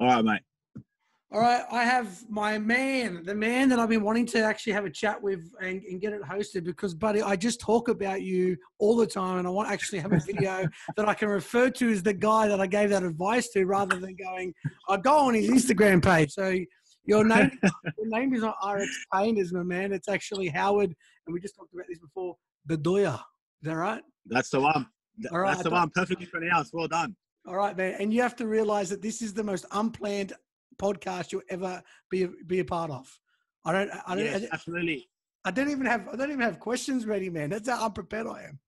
All right, mate. All right, I have my man, the man that I've been wanting to actually have a chat with and, and, get it hosted because, buddy, I just talk about you all the time, and I want to actually have a video that I can refer to as the guy that I gave that advice to, rather than going, I go on his Instagram page. So your name, your name is not RX Payne, is my man. It's actually Howard, and we just talked about this before. Bedoya, is that right? That's the one. All right, That's the one. Perfectly pronounced. Well done. All right, man. And you have to realize that this is the most unplanned podcast you'll ever be be a part of. I don't. I don't. Yes, I, absolutely. I don't even have. I don't even have questions ready, man. That's how unprepared I am.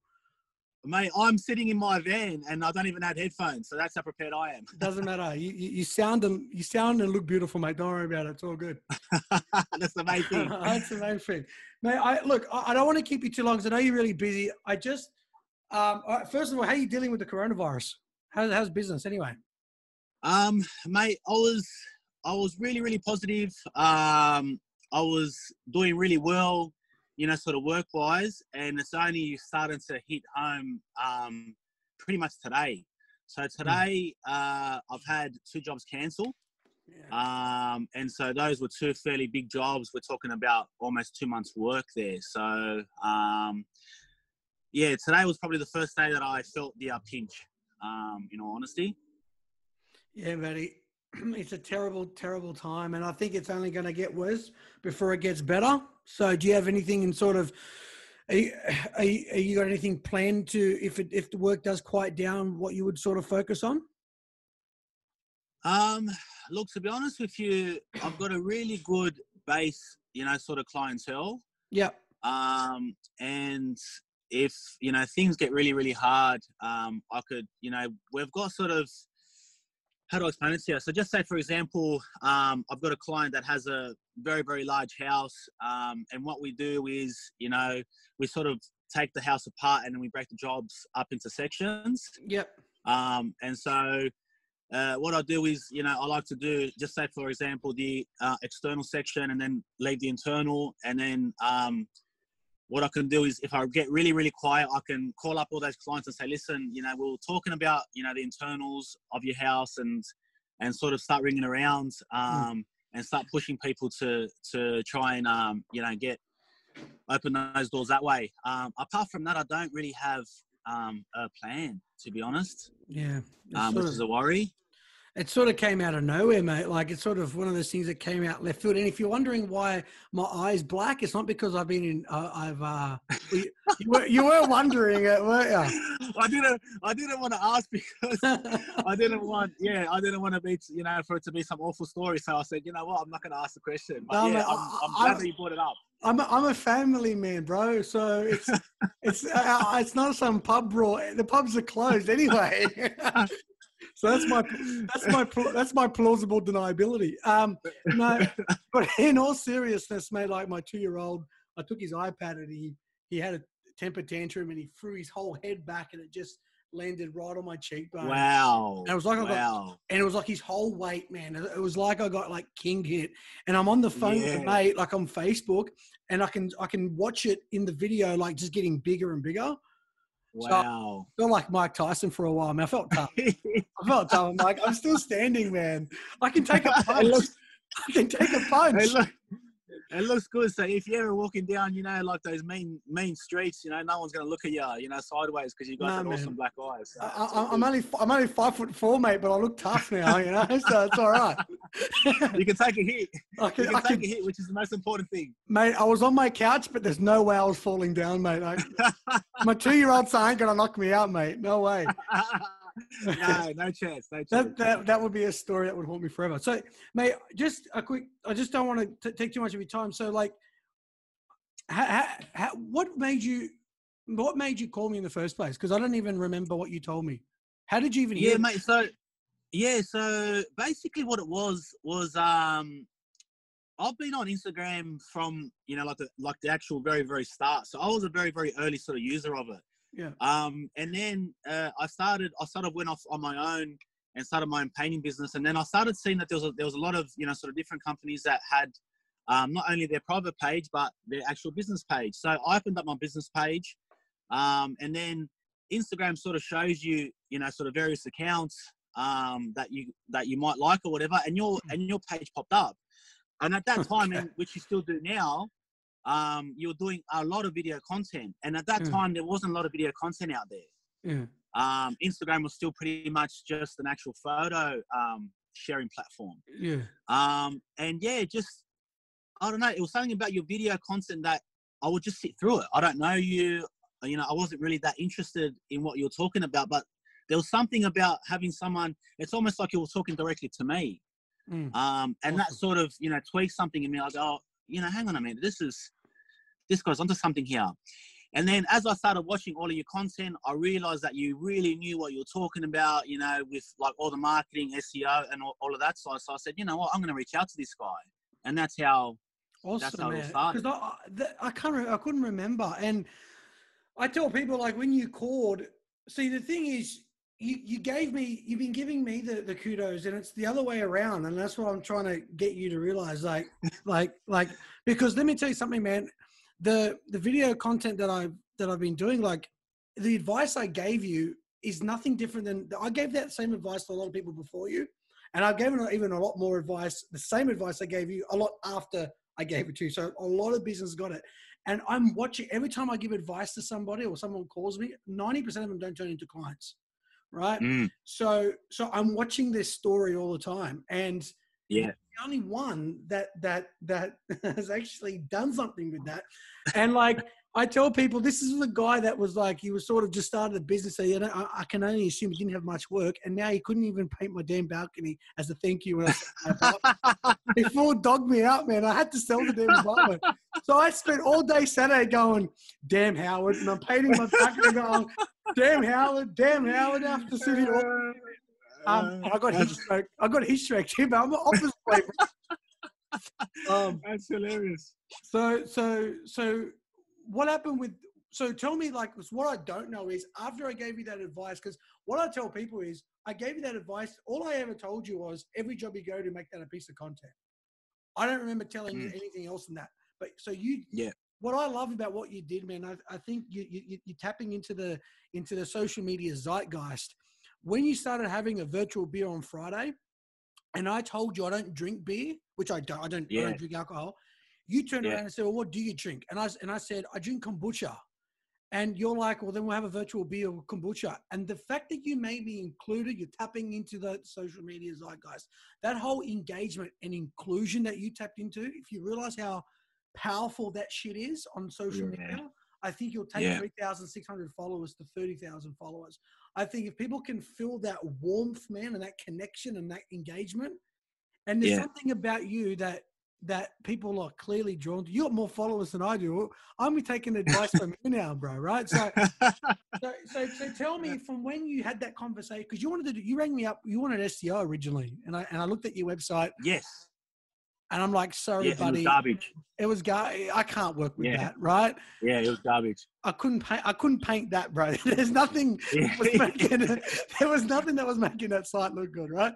Mate, I'm sitting in my van and I don't even have headphones, so that's how prepared I am. Doesn't matter. You, you, you sound and you sound and look beautiful, mate. Don't worry about it. It's all good. that's the main thing. that's the main thing, mate. I look. I, I don't want to keep you too long because I know you're really busy. I just, um, first of all, how are you dealing with the coronavirus? How's how's business anyway? Um, mate, I was I was really, really positive. Um, I was doing really well, you know, sort of work wise, and it's only starting to hit home um, pretty much today. So hmm. today, uh, I've had two jobs cancelled. Yeah. Um, and so those were two fairly big jobs. We're talking about almost two months' work there. So, um, yeah, today was probably the first day that I felt the uh, pinch, um, in all honesty. Yeah, buddy. it's a terrible, terrible time, and I think it's only going to get worse before it gets better. So, do you have anything in sort of? Are you, are you, are you got anything planned to if it, if the work does quiet down? What you would sort of focus on? Um, look, to be honest with you, I've got a really good base, you know, sort of clientele. Yeah. Um, and if you know things get really, really hard, um, I could, you know, we've got sort of how do I explain to you? So just say, for example, um, I've got a client that has a very, very large house. Um, and what we do is, you know, we sort of take the house apart and then we break the jobs up into sections. Yep. Um, and so uh, what I do is, you know, I like to do, just say, for example, the uh, external section and then leave the internal. And then um, what I can do is if I get really, really quiet, I can call up all those clients and say, listen, you know, we are talking about, you know, the internals of your house and, and sort of start ringing around hmm. um, mm. and start pushing people to, to try and, um, you know, get, open those doors that way. Um, apart from that, I don't really have um, a plan, to be honest. Yeah. Um, which of, is a worry it sort of came out of nowhere, mate. Like it's sort of one of those things that came out left field. And if you're wondering why my eyes black, it's not because I've been in. Uh, I've. Uh, you, you, were, you were wondering it, weren't you? I didn't. I didn't want to ask because I didn't want. Yeah, I didn't want to be. You know, for it to be some awful story. So I said, you know what, I'm not going to ask the question. But no, yeah, mate, I'm, I'm glad that you brought it up. I'm a, I'm a family man, bro. So it's it's uh, it's not some pub brawl. The pubs are closed anyway. So that's my that's my that's my plausible deniability. Um, no, but in all seriousness, mate, like my two year old, I took his iPad and he he had a temper tantrum and he threw his whole head back and it just landed right on my cheekbone. Wow! And it was like I got, and it was like his whole weight, man. It was like I got like king hit. And I'm on the phone yeah. with a mate, like on Facebook, and I can I can watch it in the video, like just getting bigger and bigger. Wow. So I felt like Mike Tyson for a while, man. I felt tough. I felt tough. I'm like, I'm still standing, man. I can take a punch. I can take a punch. It looks good. So if you're ever walking down, you know, like those main main streets, you know, no one's gonna look at you, you know, sideways because you've got nah, awesome black eyes. So I, am only I'm only five foot four, mate, but I look tough now, you know, so it's all right. you can take a hit. I can, you can I take can, a hit, which is the most important thing. Mate, I was on my couch, but there's no way I was falling down, mate. I, my two year old son ain't gonna knock me out, mate. No way. no, no chance. No chance. That, that, that would be a story that would haunt me forever. So, mate, just a quick, I just don't want to take too much of your time. So, like, how, how, what made you, what made you call me in the first place? Because I don't even remember what you told me. How did you even hear? Yeah, mate. So, yeah, so basically what it was was um I've been on Instagram from you know like the like the actual very very start. So I was a very very early sort of user of it. Yeah. Um, and then uh, I started, I sort of went off on my own and started my own painting business. And then I started seeing that there was a, there was a lot of you know sort of different companies that had um, not only their private page but their actual business page. So I opened up my business page, um, and then Instagram sort of shows you you know sort of various accounts. um, that you that you might like or whatever, and your and your page popped up. And at that time, and which you still do now, um, you're doing a lot of video content. And at that Mm. time, there wasn't a lot of video content out there. Yeah. Um, Instagram was still pretty much just an actual photo um, sharing platform. Yeah. Um, and yeah, just I don't know. It was something about your video content that I would just sit through it. I don't know you. You know, I wasn't really that interested in what you're talking about, but there was something about having someone. It's almost like you were talking directly to me, Mm. um, and that sort of you know tweaked something in me. I go, oh, you know, hang on a minute. This is this goes onto something here. And then as I started watching all of your content, I realized that you really knew what you were talking about, you know, with like all the marketing, SEO, and all, all of that side. So I said, you know what, I'm going to reach out to this guy. And that's how, Awesome, how it man. started. Because I, I, I can't, I couldn't remember. And I tell people like when you called. See, the thing is, you you gave me, you've been giving me the the kudos, and it's the other way around. And that's what I'm trying to get you to realize. Like, like, like, because let me tell you something, man. The the video content that I've that I've been doing, like, the advice I gave you is nothing different than I gave that same advice to a lot of people before you. And I've given even a lot more advice, the same advice I gave you a lot after I gave it to you. So a lot of business got it. And I'm watching every time I give advice to somebody or someone calls me, 90% of them don't turn into clients. Right. Mm, So so I'm watching this story all the time. And yeah, the only one that that that has actually done something with that. And like I tell people, this is the guy that was like he was sort of just started a business. So you know, I, I can only assume he didn't have much work, and now he couldn't even paint my damn balcony as a thank you. When I set my apartment. he full dogged me out, man. I had to sell the damn apartment. So I spent all day Saturday going, "Damn Howard," and I'm painting my balcony, going, "Damn Howard, damn Howard." After City Hall. Um, I got heat stroke. I got heat stroke too, but I'm the opposite way. Um, that's hilarious. so, so, so, what happened with? So, tell me, like, what I don't know is after I gave you that advice, because what I tell people is, I gave you that advice. All I ever told you was every job you go to, make that a piece of content. I don't remember telling you anything else than that. But so you, Yeah. What I love about what you did, man, I, I think you, you you're tapping into the into the social media zeitgeist. When you started having a virtual beer on Friday, and I told you I don't drink beer, which I don't, I don't, I don't drink alcohol. You turned Yeah. around and said, "Well, what do you drink?" And I and I said, "I drink kombucha." And you're like, "Well, then we'll have a virtual beer with kombucha." And the fact that you may be included, you're tapping into the social media zeitgeist. That whole engagement and inclusion that you tapped into. If you realize how powerful that shit is on social Yeah. media, I think you'll take Yeah. 3,600 followers to 30,000 followers. I think if people can feel that warmth, man, and that connection and that engagement, and there's Yeah. something about you that that people are clearly drawn to. You got more followers than I do. I'm taking advice from you now, bro. Right? So, so, so, so tell me from when you had that conversation because you wanted to. Do, you rang me up. You wanted SEO originally, and I and I looked at your website, yes. And I'm like, sorry, buddy. it was garbage. it was gar- I can't work with Yeah. that, right? Yeah, it was garbage. I couldn't paint. I couldn't paint that, bro. There's nothing Yeah. was making it, there was nothing that was making that site look good, right?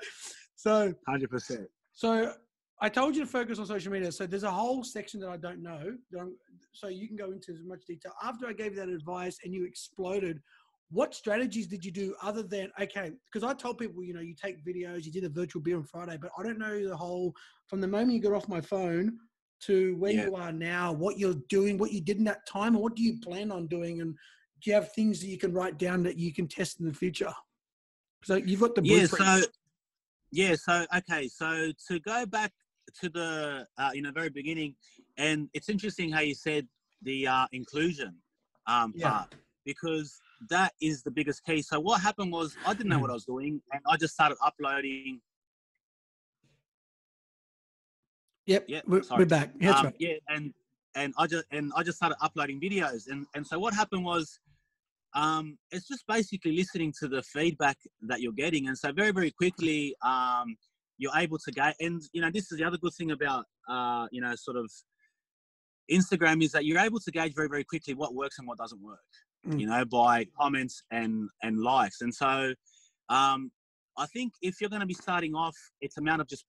So, Hundred percent. so I told you to focus on social media. So there's a whole section that I don't know. that I'm- So you can go into as much detail after I gave you that advice and you exploded. What strategies did you do other than okay? Because I told people, you know, you take videos, you did a virtual beer on Friday, but I don't know the whole from the moment you got off my phone to where Yeah. you are now, what you're doing, what you did in that time, and what do you plan on doing, and do you have things that you can write down that you can test in the future? So you've got the Yeah. blueprint. So, yeah. So, okay. So to go back to the uh, you know very beginning, and it's interesting how you said the uh, inclusion um, Yeah. part because that is the biggest key. So what happened was I didn't know what I was doing, and I just started uploading. Yep, Yeah, we're, we're back. That's um, right. Yeah, and and I just and I just started uploading videos, and and so what happened was, um, it's just basically listening to the feedback that you're getting, and so very very quickly, um, you're able to get, and you know this is the other good thing about uh, you know sort of Instagram is that you're able to gauge very very quickly what works and what doesn't work, Mm. you know, by comments and and likes, and so. Um, I think if you're going to be starting off, it's amount of just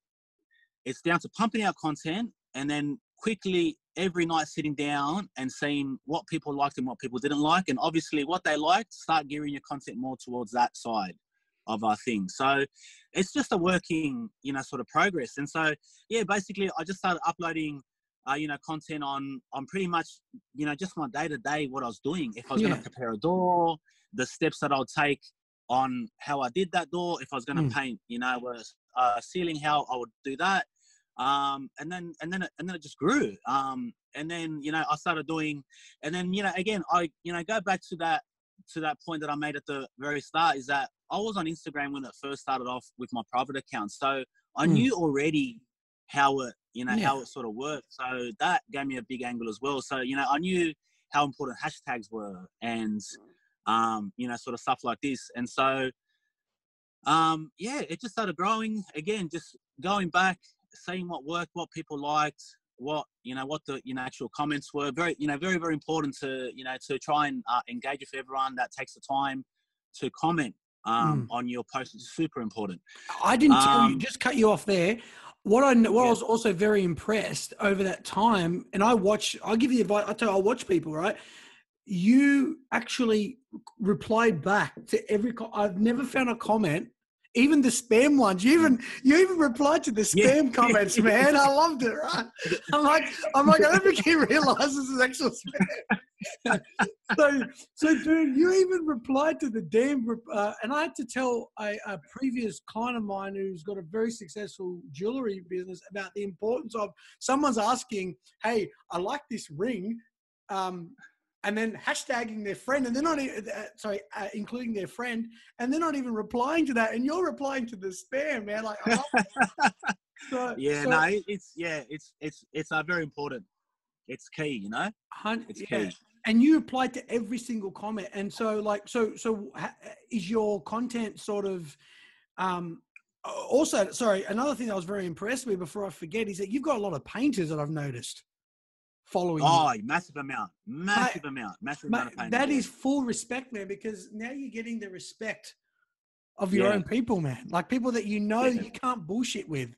it's down to pumping out content and then quickly every night sitting down and seeing what people liked and what people didn't like and obviously what they liked start gearing your content more towards that side of our thing. So it's just a working, you know, sort of progress. And so, yeah, basically, I just started uploading, uh, you know, content on on pretty much, you know, just my day to day what I was doing. If I was Yeah. going to prepare a door, the steps that I would take on how I did that door. If I was going to Mm. paint, you know, a, a ceiling, how I would do that. Um, and then and then it, and then it just grew. Um, and then you know I started doing, and then you know again I you know go back to that to that point that I made at the very start is that I was on Instagram when it first started off with my private account. So I Mm. knew already how it, you know, how it sort of worked. So that gave me a big angle as well. So, you know, I knew how important hashtags were and, um, you know, sort of stuff like this. And so, um, yeah, it just started growing again, just going back, seeing what worked, what people liked, what you know what the you know actual comments were very you know very very important to you know to try and uh, engage with everyone that takes the time to comment um, Mm. on your post is super important I didn't tell you, Um, just cut you off there. What I what I was also very impressed over that time, and I watch. I'll give you advice. I tell. I watch people. Right, you actually replied back to every. I've never found a comment, even the spam ones. You even you even replied to the Yeah. spam comments, man. I loved it. Right, I'm like I'm like I don't think he realizes it's actual spam. so so dude, you even replied to the damn. Uh, and I had to tell a, a previous client of mine who's got a very successful jewelry business about the importance of someone's asking, "Hey, I like this ring," um, and then hashtagging their friend, and they're not e- uh, sorry, uh, including their friend, and they're not even replying to that, and you're replying to the spam, man. Like, I. So- yeah so, no it's yeah it's it's it's uh, very important it's key you know it's yeah. key and you applied to every single comment and so like so so is your content sort of um also sorry another thing i was very impressed with before i forget is that you've got a lot of painters that i've noticed following you. oh massive amount massive amount massive Mate, amount of pain that is full respect man because now you're getting the respect of your Yeah. own people man like people that you know Yeah. you can't bullshit with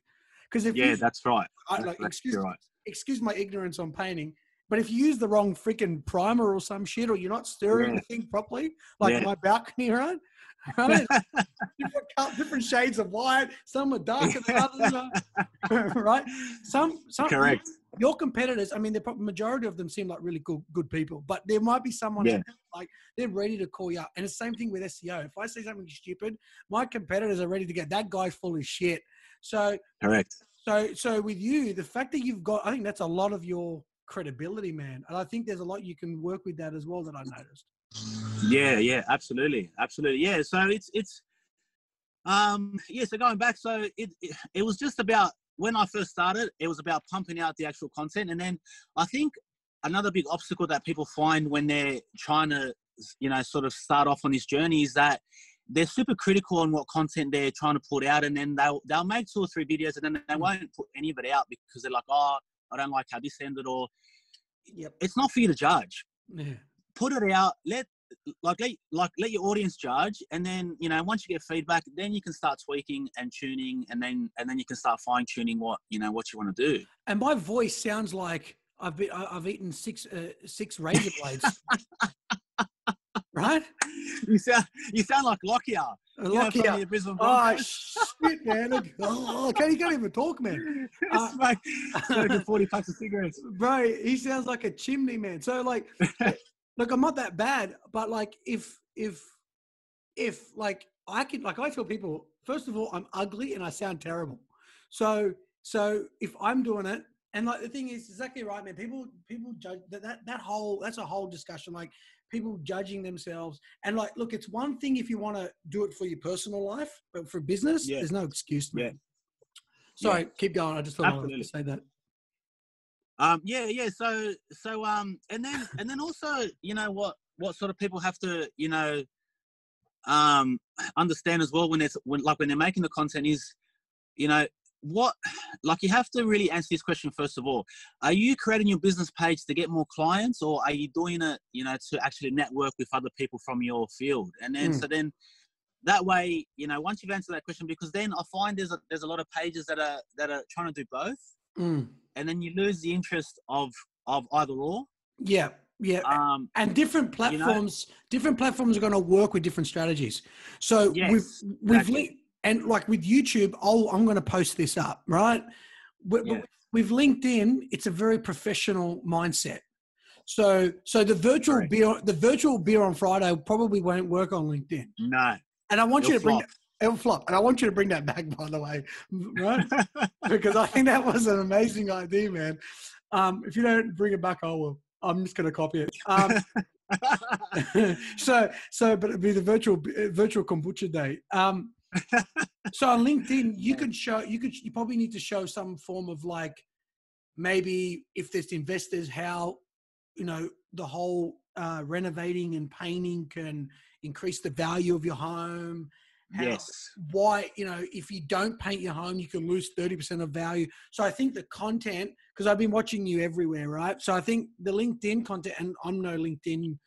because if yeah you that's right I, That's like exactly excuse right excuse my ignorance on painting, but if you use the wrong freaking primer or some shit, or you're not stirring Yeah. the thing properly, like my balcony, right? right? different, col- different shades of white. Some are darker than others, uh, are- right? Some, some. correct Your competitors, I mean, the majority of them seem like really good, good people, but there might be someone Yeah. like they're ready to call you up. And the same thing with SEO. If I say something stupid, my competitors are ready to get that guy's full of shit. So correct so, so with you, the fact that you've got, I think that's a lot of your credibility, man. And I think there's a lot you can work with that as well that I noticed. Yeah, yeah, absolutely, absolutely. Yeah, so it's it's um yeah, so going back, so it it, it was just about when I first started, it was about pumping out the actual content, and then I think another big obstacle that people find when they're trying to you know sort of start off on this journey is that they're super critical on what content they're trying to put out, and then they'll they'll make two or three videos, and then they mm. won't put any of it out because they're like, oh, I don't like how this ended, or Yep. it's not for you to judge. Yeah. put it out. Let like let like let your audience judge and then you know once you get feedback then you can start tweaking and tuning and then and then you can start fine tuning what you know what you want to do And my voice sounds like I've been, I've eaten six, uh, six razor blades. right? you sound you sound like Lockyer you know, Locky. from the Brisbane Oh, shit, man. Oh, can't, he can't even talk, man. uh, 40 packs of cigarettes Bro, he sounds like a chimney man. So like, look, I'm not that bad, but like, if if if like I can, like, I tell people, first of all, I'm ugly and I sound terrible. So so if I'm doing it, and like the thing is exactly right, man. People people judge that that that whole that's a whole discussion. Like people judging themselves, and like, look, it's one thing if you want to do it for your personal life, but for business, Yeah. there's no excuse, man. Yeah. Sorry, keep going. I just thought I wanted to say that. Um, yeah, yeah. So, so, um, and then, and then also, you know, what, what sort of people have to, you know, um, understand as well when it's when, like, when they're making the content is, you know, what, like, you have to really answer this question first of all. Are you creating your business page to get more clients, or are you doing it, you know, to actually network with other people from your field? And then, Mm. so then. That way, you know, once you've answered that question, because then I find there's a, there's a lot of pages that are that are trying to do both, Mm. and then you lose the interest of of either or. Yeah. Yeah, Um, and different you know- platforms, different platforms are going to work with different strategies. So Yes, we've we've exactly. linked, and like with YouTube, oh, I'm going to post this up, right? We- we- Yeah. With LinkedIn, it's a very professional mindset. So, so the virtual Correct. beer, the virtual beer on Friday probably won't work on LinkedIn. no, And I want you it'll to bring flop. It'll flop, and I want you to bring that back, by the way, right? because I think that was an amazing idea, man. Um, if you don't bring it back, I will. I'm just going to copy it. Um, so, so, but it'd be the virtual virtual kombucha day. Um, so on LinkedIn, you could show, you could, you probably need to show some form of like, maybe if there's investors, how, you know, the whole uh, renovating and painting can increase the value of your home. How- yes, why you know if you don't paint your home you can lose 30% of value so i think the content because i've been watching you everywhere right so i think the linkedin content and i'm no linkedin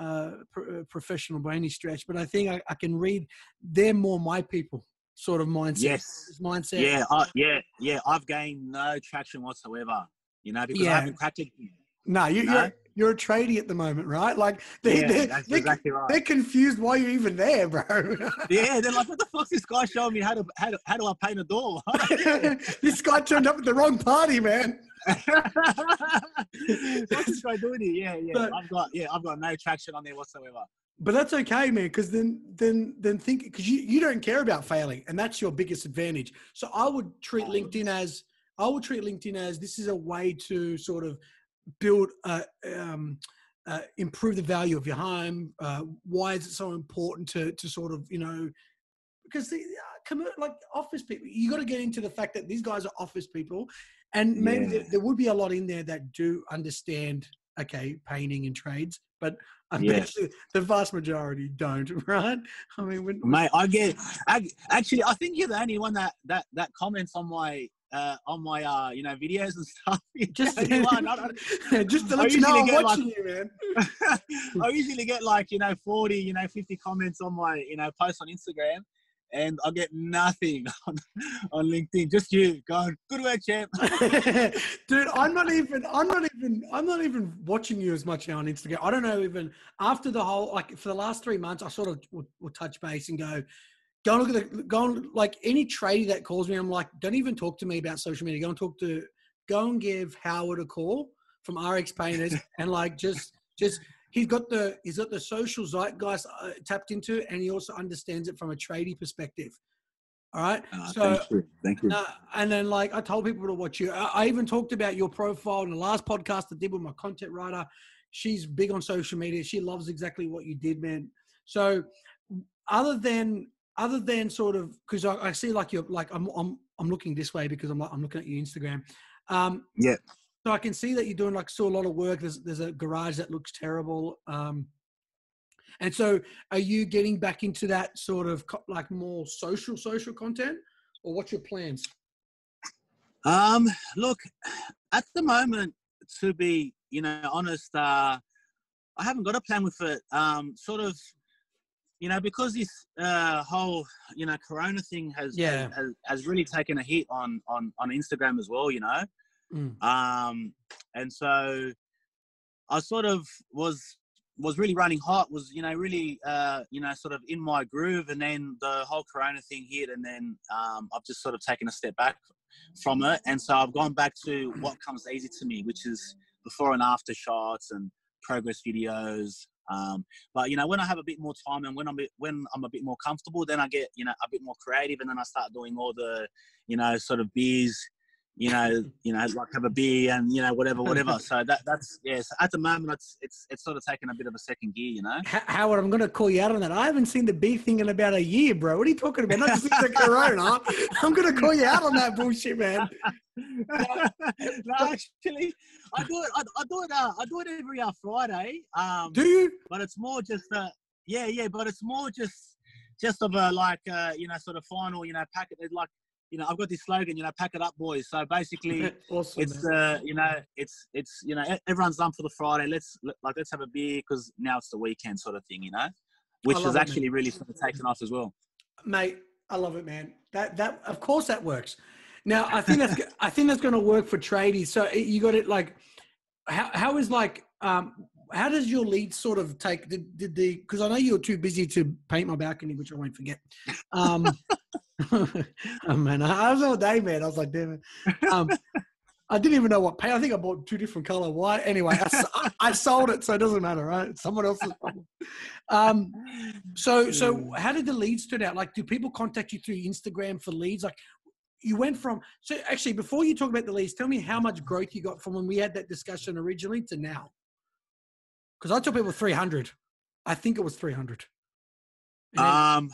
uh, pro- uh, professional by any stretch but i think I, I can read they're more my people sort of mindset Yes. mindset yeah, I, yeah, yeah. I've gained no traction whatsoever. You know, because Yeah. I haven't yet. No you, No? you're you're a tradie at the moment right like they, Yeah, they, that's they're, exactly right. they're confused why you're even there bro Yeah, they're like, what the fuck's this guy showing me how to how, to, how do I paint a door? this guy turned up at the wrong party man What's this guy doing here? Yeah, yeah. But- I've got yeah, I've got no traction on there whatsoever. But that's okay, man, because then then then think because you, you don't care about failing, and that's your biggest advantage. So I would treat LinkedIn as I would treat LinkedIn as this is a way to sort of build uh, um, uh, improve the value of your home. Uh, why is it so important to to sort of you know because the uh, like office people, you got to get into the fact that these guys are office people, and maybe there, Yeah. there would be a lot in there that do understand okay painting and trades, but I bet Yes. the, the vast majority don't, right? I mean, when, Mate, I get I, actually I think you're the only one that that that comments on my uh on my uh you know videos and stuff. Just. I, just to let you know, usually I'm get, like- you, man. I usually get like you know 40 you know 50 comments on my you know post on Instagram and I get nothing on, on LinkedIn just you going good work champ Dude, I'm not even. I'm not even. I'm not even watching you as much now on Instagram. I don't know even after the whole like for the last three months. I sort of will, will touch base and go, go and look at the go and like any tradie that calls me. I'm like, don't even talk to me about social media. Go and talk to. Go and give Howard a call from RX Painters and like just just he's got the he's got the social zeitgeist uh, tapped into and he also understands it from a tradie perspective. All right, Ah, so. thank you thank you No, and then like I told people to watch you. I, I even talked about your profile in the last podcast I did with my content writer. She's big on social media. She loves exactly what you did, man. So other than other than sort of because I, I see like you're like I'm I'm I'm looking this way because I'm like, I'm looking at your Instagram. Um, Yeah. So I can see that you're doing like still a lot of work. There's there's a garage that looks terrible. Um, and so, are you getting back into that sort of co- like more social social content, or what's your plans? Um, look, at the moment, to be you know honest, uh, I haven't got a plan with it. Um, sort of, you know, because this uh, whole you know Corona thing has, Yeah. has has really taken a hit on on on Instagram as well. You know, Mm. um, and so I sort of was was really running hot. Was you know really uh, you know sort of in my groove, and then the whole Corona thing hit, and then um, I've just sort of taken a step back from it, and so I've gone back to what comes easy to me, which is before and after shots and progress videos. Um, but you know, when I have a bit more time and when I'm bit, when I'm a bit more comfortable, then I get you know a bit more creative, and then I start doing all the you know sort of beers, you know, you know, like have a beer and you know whatever, whatever. so that that's yes. at the moment, it's it's it's sort of taken a bit of a second gear, you know. H- Howard, I'm going to call you out on that. I haven't seen the B thing in about a year, bro. What are you talking about? Not just the Corona. I'm going to call you out on that bullshit, man. no, actually, I do it. I, I do it. Uh, I do it every uh, Friday. Um, Do you? but it's more just uh yeah yeah but it's more just just of a like uh you know sort of final you know packet like you know i've got this slogan you know pack it up boys so basically awesome. it's uh you know it's it's you know everyone's done for the friday let's like let's have a beer because now it's the weekend sort of thing you know which has it, man. actually really sort of taken off as well mate. I love it, man. That that of course that works. Now I think that's I think that's going to work for tradies. So you got it like how how is like um how does your lead sort of take did, did the because I know you were too busy to paint my balcony, which I won't forget. Um, oh man, I was all day, man. I was like, damn it. Um, I didn't even know what paint. I think I bought two different color white. Anyway, I, I, sold it, so it doesn't matter, right? Someone else's problem. Um, so, so how did the leads turn out? Like, do people contact you through Instagram for leads? Like, you went from so actually before you talk about the leads, tell me how much growth you got from when we had that discussion originally to now. Because I told people 300. I think it was 300. um,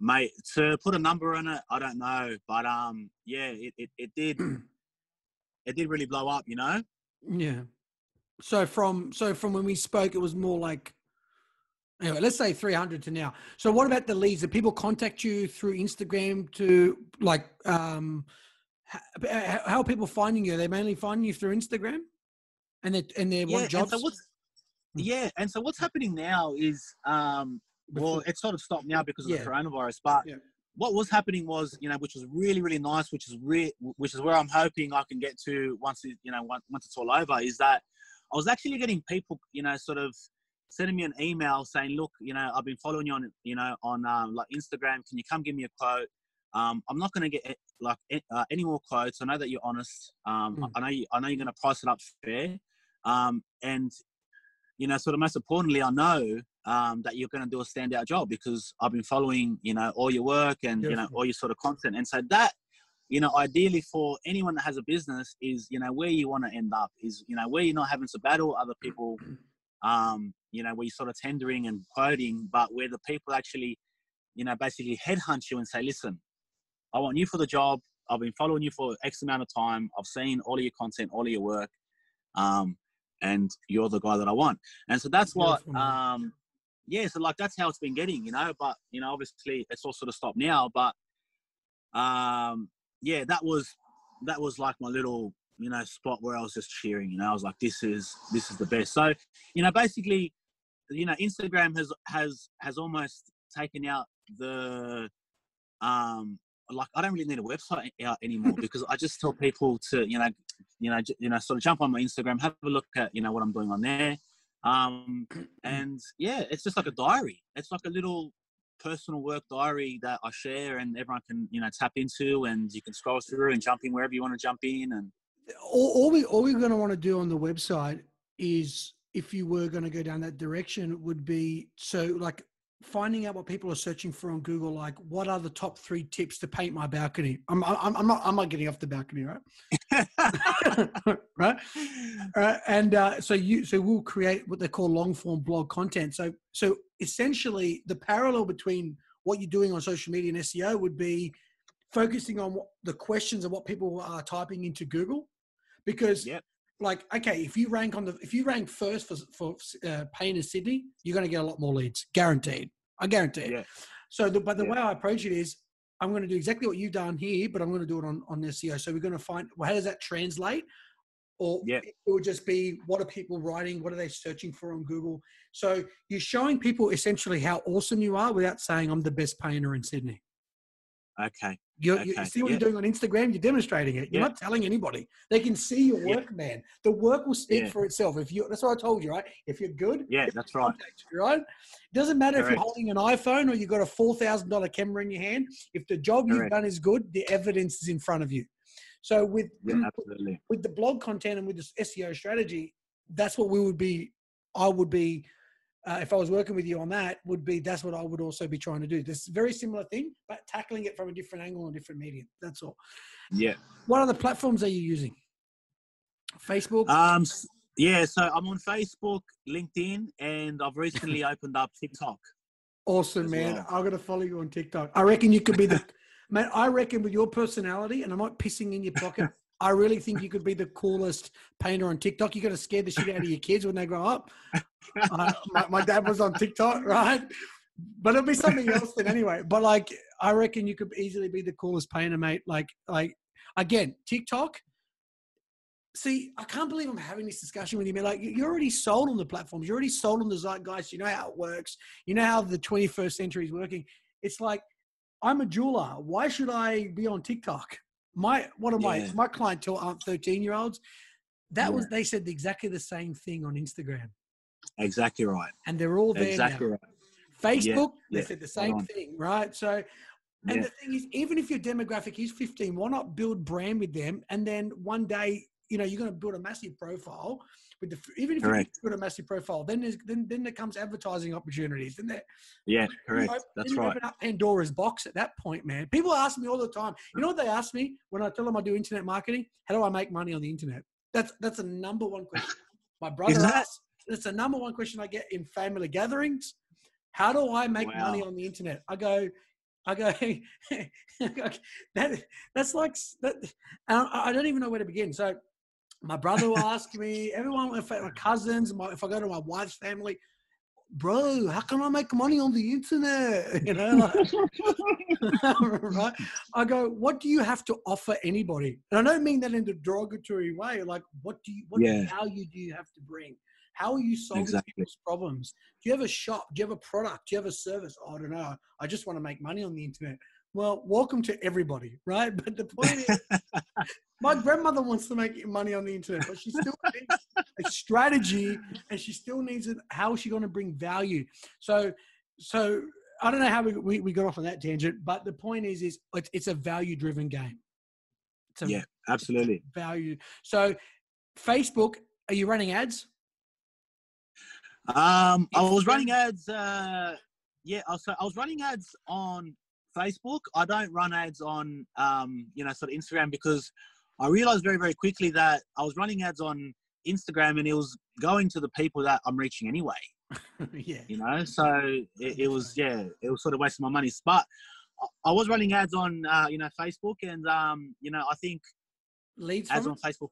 mate, to put a number on it, I don't know, but um, yeah, it, it, it did. it did really blow up, you know. Yeah. So from so from when we spoke, it was more like anyway. Let's say three hundred to now. So what about the leads? Did people contact you through Instagram to like um? How, how are people finding you? Are they mainly finding you through Instagram, and they and they yeah, want jobs. And so hmm. yeah, and so what's happening now is um, well, it's sort of stopped now because of yeah. the coronavirus, but. Yeah what was happening was, you know, which was really, really nice, which is re- which is where I'm hoping I can get to once it, you know, once, once it's all over, is that I was actually getting people, you know, sort of sending me an email saying, look, you know, I've been following you on, you know, on um, like Instagram. Can you come give me a quote? Um, I'm not going to get like uh, any more quotes. I know that you're honest. Um, mm. I know you, I know you're going to price it up fair. Um, and you know, sort of most importantly, I know um, that you're going to do a standout job because I've been following, you know, all your work and you know all your sort of content, and so that, you know, ideally for anyone that has a business is, you know, where you want to end up is, you know, where you're not having to battle other people, um, you know, where you're sort of tendering and quoting, but where the people actually, you know, basically headhunt you and say, listen, I want you for the job. I've been following you for X amount of time. I've seen all of your content, all of your work. Um, and you're the guy that I want. And so that's what, um, yeah, so like that's how it's been getting, you know. But you know, obviously it's all sort of stopped now. But um, yeah, that was that was like my little you know spot where I was just cheering. You know, I was like, this is this is the best. So you know, basically, you know, Instagram has has has almost taken out the um like I don't really need a website out anymore because I just tell people to you know you know you know sort of jump on my Instagram, have a look at you know what I'm doing on there. Um, and yeah, it's just like a diary. It's like a little personal work diary that I share and everyone can, you know, tap into and you can scroll through and jump in wherever you want to jump in. And all, all we, all we're going to want to do on the website is if you were going to go down that direction would be so like finding out what people are searching for on Google, like what are the top three tips to paint my balcony? I'm, I'm, I'm not, I'm not getting off the balcony, right? right. Right. And uh, so you, so we'll create what they call long form blog content. So, so essentially the parallel between what you're doing on social media and SEO would be focusing on what, the questions of what people are typing into Google, because yep like okay if you rank on the if you rank first for for uh, Payne in Sydney, you're going to get a lot more leads, guaranteed. I guarantee it. Yeah. So, the, but the yeah. way I approach it is, I'm going to do exactly what you've done here, but I'm going to do it on on SEO. So we're going to find well, how does that translate? Or yeah. it would just be what are people writing? What are they searching for on Google? So you're showing people essentially how awesome you are without saying I'm the best painter in Sydney. Okay. You're, okay. You see what yeah. you're doing on Instagram? You're demonstrating it. You're yeah. not telling anybody. They can see your work, yeah. man. The work will speak for itself. If you, that's what I told you, right? If you're good, yeah, that's right. You, right? It doesn't matter Correct. if you're holding an iPhone or you've got a four thousand dollar camera in your hand. If the job Correct. you've done is good, the evidence is in front of you. So with mm, with the blog content and with this SEO strategy, that's what we would be. I would be uh, if I was working with you on that, would be that's what I would also be trying to do. This very similar thing, but tackling it from a different angle and different medium. That's all. Yeah. What other platforms are you using? Facebook. Um. Yeah. So I'm on Facebook, LinkedIn, and I've recently opened up TikTok. Awesome, man. Well. I'm gonna follow you on TikTok. I reckon you could be the man. I reckon with your personality, and I'm not pissing in your pocket. I really think you could be the coolest painter on TikTok. You're going to scare the shit out of your kids when they grow up. Uh, my, my, dad was on TikTok, right? But it'll be something else then anyway. But like, I reckon you could easily be the coolest painter, mate. Like, like again, TikTok. See, I can't believe I'm having this discussion with you, man. Like, you're already sold on the platforms. You're already sold on the zeitgeist. You know how it works. You know how the 21st century is working. It's like, I'm a jeweler. Why should I be on TikTok? My one of my yeah. my clientele aren't 13 year olds. That yeah. was they said exactly the same thing on Instagram. Exactly right. And they're all there Exactly now. right. Facebook, they yeah, said the same thing, right? So, and the thing is, even if your demographic is 15, why not build brand with them? And then one day, you know, you're going to build a massive profile with the, even if Correct. you build a massive profile, then there's, then, then there comes advertising opportunities. Then there, Yeah, correct. open- That's you right. Open up Pandora's box at that point, man. People ask me all the time. You know what they ask me when I tell them I do internet marketing? How do I make money on the internet? That's that's a number one question. My brother that- asks. That's the number one question I get in family gatherings. How do I make money on the internet? I go, I go. that that's like that. I don't even know where to begin. So. My brother will ask me, everyone, if my cousins, my, if I go to my wife's family, bro, how can I make money on the internet? You know, like, right? I go, what do you have to offer anybody? And I don't mean that in a derogatory way. Like, what do you, what Yeah. value do you have to bring? How are you solving Exactly. people's problems? Do you have a shop? Do you have a product? Do you have a service? Oh, I don't know. I just want to make money on the internet. Well, welcome to everybody, right? But the point is, my grandmother wants to make money on the internet, but she still needs a strategy and she still needs it. How is she going to bring value? So, so I don't know how we, we, we got off on that tangent, but the point is, is it's, it's a value driven game. A Yeah, absolutely. value. So, Facebook, are you running ads? Um, I was running ads. Uh, yeah, I was, I was running ads on Facebook. I don't run ads on, um, you know, sort of Instagram because I realized very, very quickly that I was running ads on Instagram and it was going to the people that I'm reaching anyway. yeah. You know, so it, it was yeah, it was sort of wasting my money. But I- was running ads on, uh, you know, Facebook, and um, you know, I think Leads ads on? Facebook.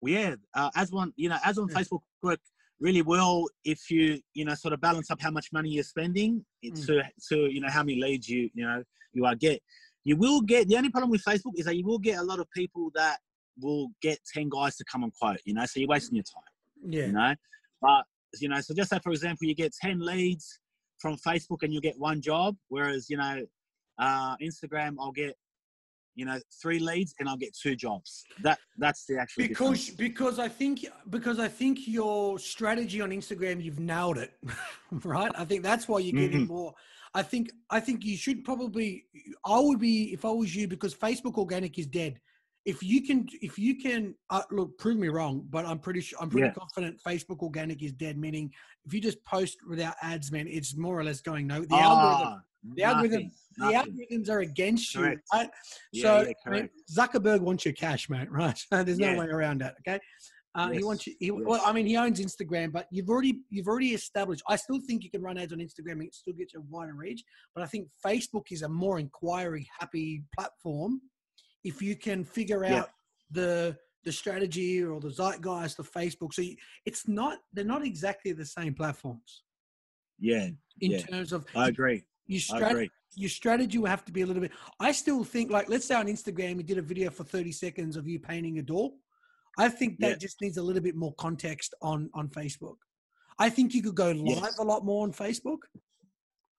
Well, yeah, uh, ads on you know ads on Yeah. Facebook work really well if you you know sort of balance up how much money you're spending Mm. to to you know how many leads you you know you are get. You will get the only problem with Facebook is that you will get a lot of people that will get ten guys to come and quote. You know, so you're wasting your time Yeah. you know. But you know, so just say for example, you get ten leads from Facebook and you get one job, whereas you know, uh, Instagram, I'll get you know three leads and I'll get two jobs. That that's the actual because difference. because I think because I think your strategy on Instagram you've nailed it, right? I think that's why you're getting Mm-hmm. more. I think I think you should probably. I would be if I was you because Facebook organic is dead. If you can, if you can, uh, look, prove me wrong, but I'm pretty sure I'm pretty Yeah. confident Facebook organic is dead. Meaning, if you just post without ads, man, it's more or less going no. The algorithm, Ah, the algorithm, nothing, the algorithms are against you, Correct. right? Yeah, so yeah, I mean. Zuckerberg wants your cash, mate. Right? There's no Yeah. way around that. Okay. Uh, He wants you. He, yes. Well, I mean, he owns Instagram, but you've already you've already established. I still think you can run ads on Instagram and it still gets a wider reach. But I think Facebook is a more inquiry happy platform. If you can figure out the the strategy or the zeitgeist of Facebook, so you, it's not they're not exactly the same platforms Yeah, in Yeah. terms of I agree. You I strat- agree. your strategy will have to be a little bit. I still think, like, let's say on Instagram, you did a video for 30 seconds of you painting a door. I think that Yeah. just needs a little bit more context on on Facebook. I think you could go live Yes. a lot more on Facebook.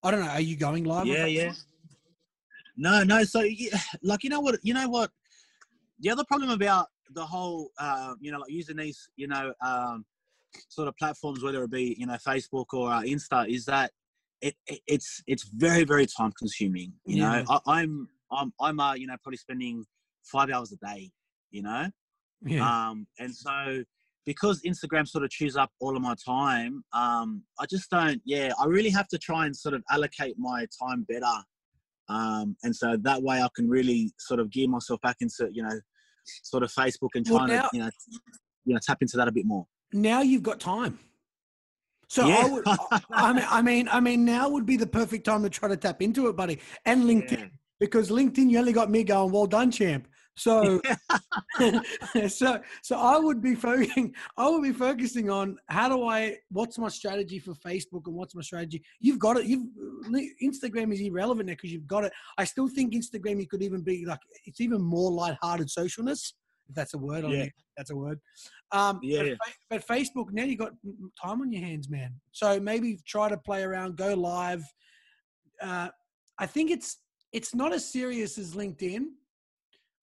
I don't know. Are you going live? Yeah, yeah. No, no. So, yeah, like, you know what? You know what? The other problem about the whole, uh, you know, like using these, you know, um, sort of platforms, whether it be, you know, Facebook or uh, Insta, is that it, it it's it's very very time consuming. You Yeah. know, I, I'm I'm I'm uh, you know probably spending five hours a day. You know, Yeah. um, and so because Instagram sort of chews up all of my time, um, I just don't. Yeah, I really have to try and sort of allocate my time better, um, and so that way I can really sort of gear myself back into you know, sort of Facebook and Well, trying now- to you know, you know, tap into that a bit more. now you've got time. So I would, I- I mean, I mean, I mean, now would be the perfect time to try to tap into it, buddy. And LinkedIn, Yeah. because LinkedIn, you only got me going, well done, champ. So, so, so I would be focusing, I would be focusing on how do I, what's my strategy for Facebook and what's my strategy? You've got it. You've Instagram is irrelevant now because you've got it. I still think Instagram, you could even be like, it's even more lighthearted socialness. If that's a word, Yeah. that's a word. Um, Yeah, but, but Facebook now you got time on your hands, man. So maybe try to play around, go live. Uh, I think it's it's not as serious as LinkedIn,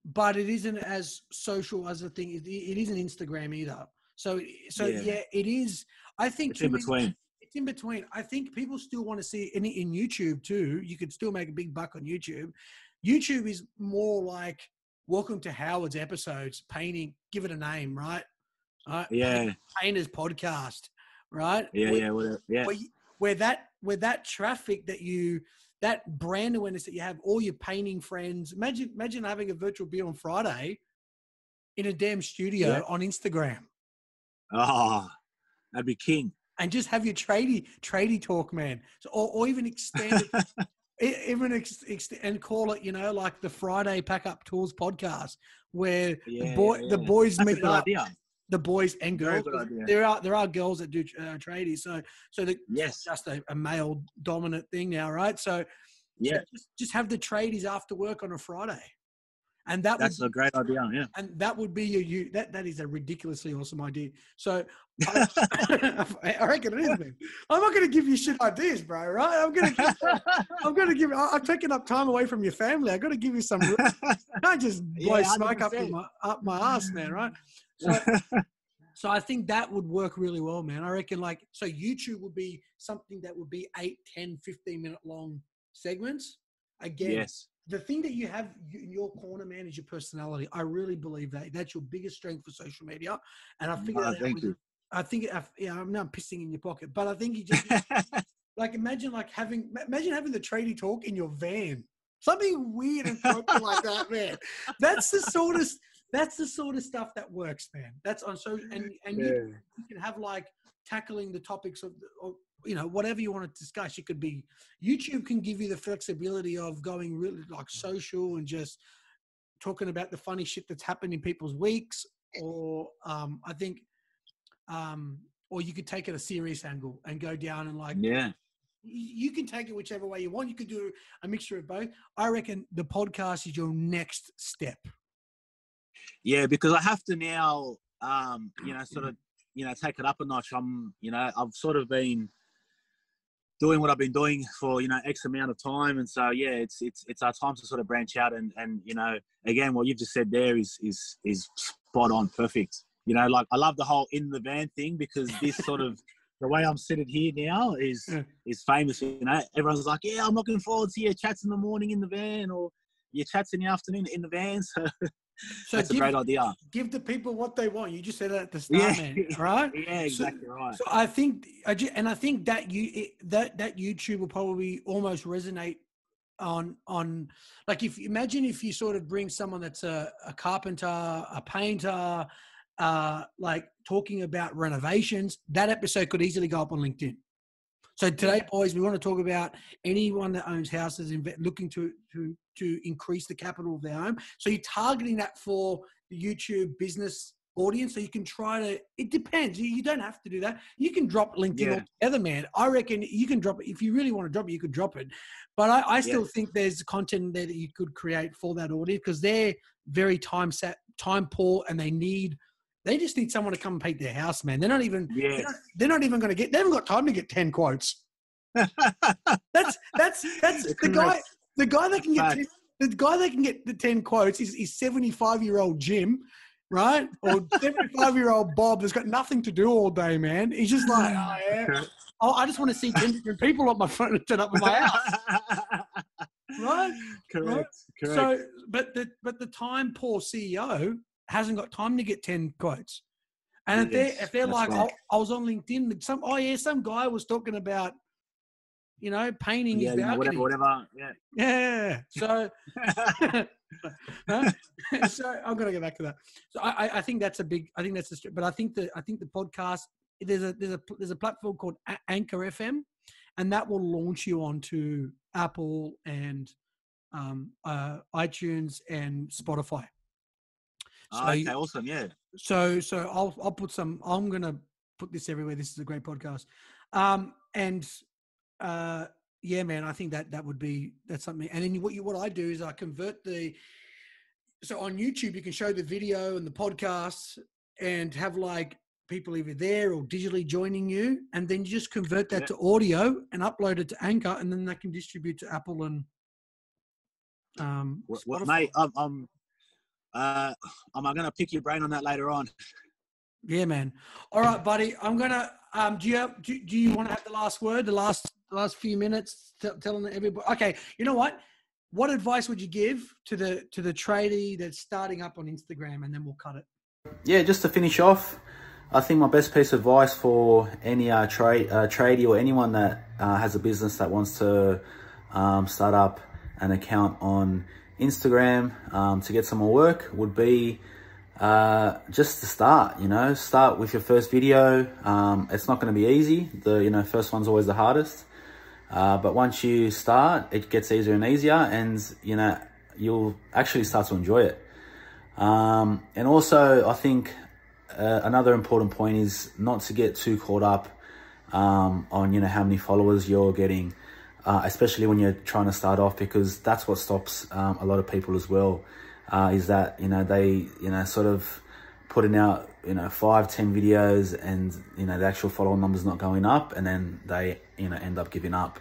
but it isn't as social as a thing. It, it isn't Instagram either. So so Yeah. yeah, it is. I think It's in between. it's in between. I think people still want to see in in YouTube too. You could still make a big buck on YouTube. YouTube is more like welcome to Howard's episodes, painting. Give it a name, right? Right? Yeah, Painters podcast, right? yeah, Where- yeah, whatever. yeah. Where, where that where that traffic that you that brand awareness that you have, all your painting friends. Imagine imagine having a virtual beer on Friday in a damn studio Yeah. on Instagram. Oh, that'd be king. and just have your tradie tradie talk, man. So, or, or even extend it, even ex, ex, and call it, you know, like the Friday Pack Up Tools podcast, where the boy yeah, the boys That's meet up, idea. the boys and girls. good 'cause idea. There are there are girls that do uh, tradies, so so the, Yes. just a, a male dominant thing now, right? So Yeah, just, just have the tradies after work on a Friday, and that would that's a great idea. Yeah. and that would be your you that that is a ridiculously awesome idea. So I, I reckon it is, man. I'm not going to give you shit ideas, bro. Right? I'm going to I'm going to give. I- I'm taking up time away from your family. I got to give you some. I just blow Yeah, smoke up my up my ass, man. Right? So so I think that would work really well, man. I reckon like so YouTube would be something that would be 8, 10, 15 minute long segments. Again, yes. The thing that you have in your corner, man, is your personality. I really believe that that's your biggest strength for social media, and I mm, figured Oh, that out thank you. I think, I, yeah, I'm not pissing in your pocket, but I think you just like imagine like having imagine having the tradie talk in your van, something weird and broken like that, man. That's the sort of that's the sort of stuff that works, man. That's on so and and you, you can have like tackling the topics of, of you know whatever you want to discuss. It could be YouTube can give you the flexibility of going really like social and just talking about the funny shit that's happened in people's weeks, or um, I think, um, or you could take it a serious angle and go down and like yeah. you can take it whichever way you want. You could do a mixture of both. I reckon the podcast is your next step. Yeah, because I have to now, um, you know, sort of, you know, take it up a notch. I'm, you know, I've sort of been doing what I've been doing for, you know, X amount of time, and so yeah, it's it's it's our time to sort of branch out and and you know, again, what you've just said there is is is spot on, perfect. You know, like I love the whole in the van thing because this sort of the way I'm sitting here now is Yeah. is famous. You know, everyone's like, yeah, I'm looking forward to your chats in the morning in the van or your chats in the afternoon in the van. So So that's a great idea. give the people what they want. You just said that at the start, Yeah. man. Right? Yeah, exactly right. So I think, and I think that you it, that that YouTube will probably almost resonate on on like if imagine if you sort of bring someone that's a, a carpenter, a painter, uh, like talking about renovations. That episode could easily go up on LinkedIn. So today, boys, we want to talk about anyone that owns houses looking to to to increase the capital of their home. So you're targeting that for the YouTube business audience. So you can try to. It depends. You- don't have to do that. You can drop LinkedIn Yeah. altogether, man. I reckon you can drop it if you really want to drop it. You could drop it, but I, I still think there's content there that you could create for that audience because they're very time set, time poor, and they need. They just need someone to come paint their house, man. They're not even. They're Yeah. not, they're not even going to get. They haven't got time to get ten quotes. That's that's that's the guy. The guy that can get 10, the guy that can get the ten quotes is is seventy five year old Jim, right? Or seventy five year old Bob that's got nothing to do all day, man. He's just like, oh yeah, oh, I just want to see ten different people on my phone and turn up at my house, right? correct. Correct. So, but the but the time poor CEO hasn't got time to get ten quotes. And if Yes, they're if they're like, right. I, I was on LinkedIn, some oh yeah, some guy was talking about, you know, painting yeah, his balcony. whatever, whatever. Yeah. Yeah. So, so I'm gonna go back to that. So I, I- think that's a big. I think that's a. But I think the I think the podcast there's a there's a there's a platform called Anchor FM, and that will launch you onto Apple and um, uh, iTunes and Spotify. Oh, So okay, awesome. Yeah. So so I'll I'll put some. I'm gonna put this everywhere. This is a great podcast. Um, and uh, yeah, man, I think that that would be that's something. And then what you what I do is I convert the. So on YouTube, you can show the video and the podcast, and have like people either there or digitally joining you, and then you just convert that Yeah. to audio and upload it to Anchor, and then they can distribute to Apple and. Um, What, what, Spotify. mate, I'm, I'm, uh, I'm going to pick your brain on that later on. Yeah, man. All right, buddy. I'm gonna. Um, do you have, do, do you want to have the last word? The last the last few minutes, t- telling everybody. Okay, you know what? What advice would you give to the to the tradie that's starting up on Instagram, and then we'll cut it. Yeah, just to finish off, I think my best piece of advice for any uh, trade uh, tradie or anyone that uh, has a business that wants to um, start up an account on Instagram um, to get some more work would be uh, just to start, you know, start with your first video. Um, it's not going to be easy. The, you know, first one's always the hardest. Uh, but once you start, it gets easier and easier and, you know, you'll actually start to enjoy it. Um, and also, I think uh, another important point is not to get too caught up um, on, you know, how many followers you're getting, uh, especially when you're trying to start off, because that's what stops um, a lot of people as well uh, is that you know they you know sort of putting out you know five ten videos and you know the actual follower numbers not going up and then they you know end up giving up.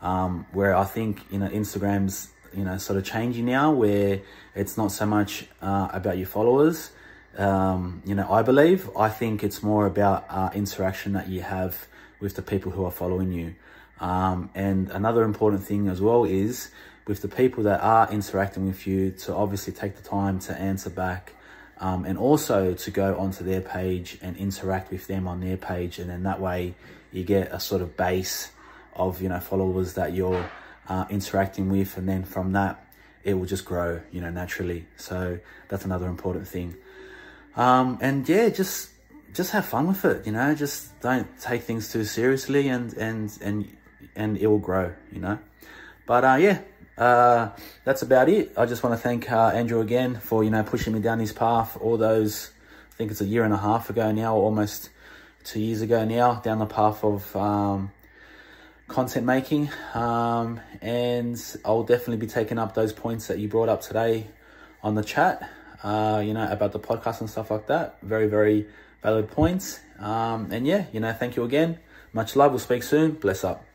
Um, where i think you know instagram's you know sort of changing now where it's not so much uh, about your followers. Um, you know i believe i think it's more about uh, interaction that you have with the people who are following you um, and another important thing as well is with the people that are interacting with you to obviously take the time to answer back um, and also to go onto their page and interact with them on their page. And then that way you get a sort of base of you know followers that you're uh, interacting with. And then from that it will just grow you know naturally. So that's another important thing. Um, and yeah just just have fun with it you know just don't take things too seriously and and and and it will grow you know but uh, yeah uh, that's about it. I just want to thank uh, Andrew again for you know pushing me down this path. All those, I think it's a year and a half ago now, almost two years ago now, down the path of um, content making. Um, and I'll definitely be taking up those points that you brought up today on the chat. Uh, you know about the podcast and stuff like that. Very very valid points. Um, and yeah, you know, thank you again. Much love. We'll speak soon. Bless up.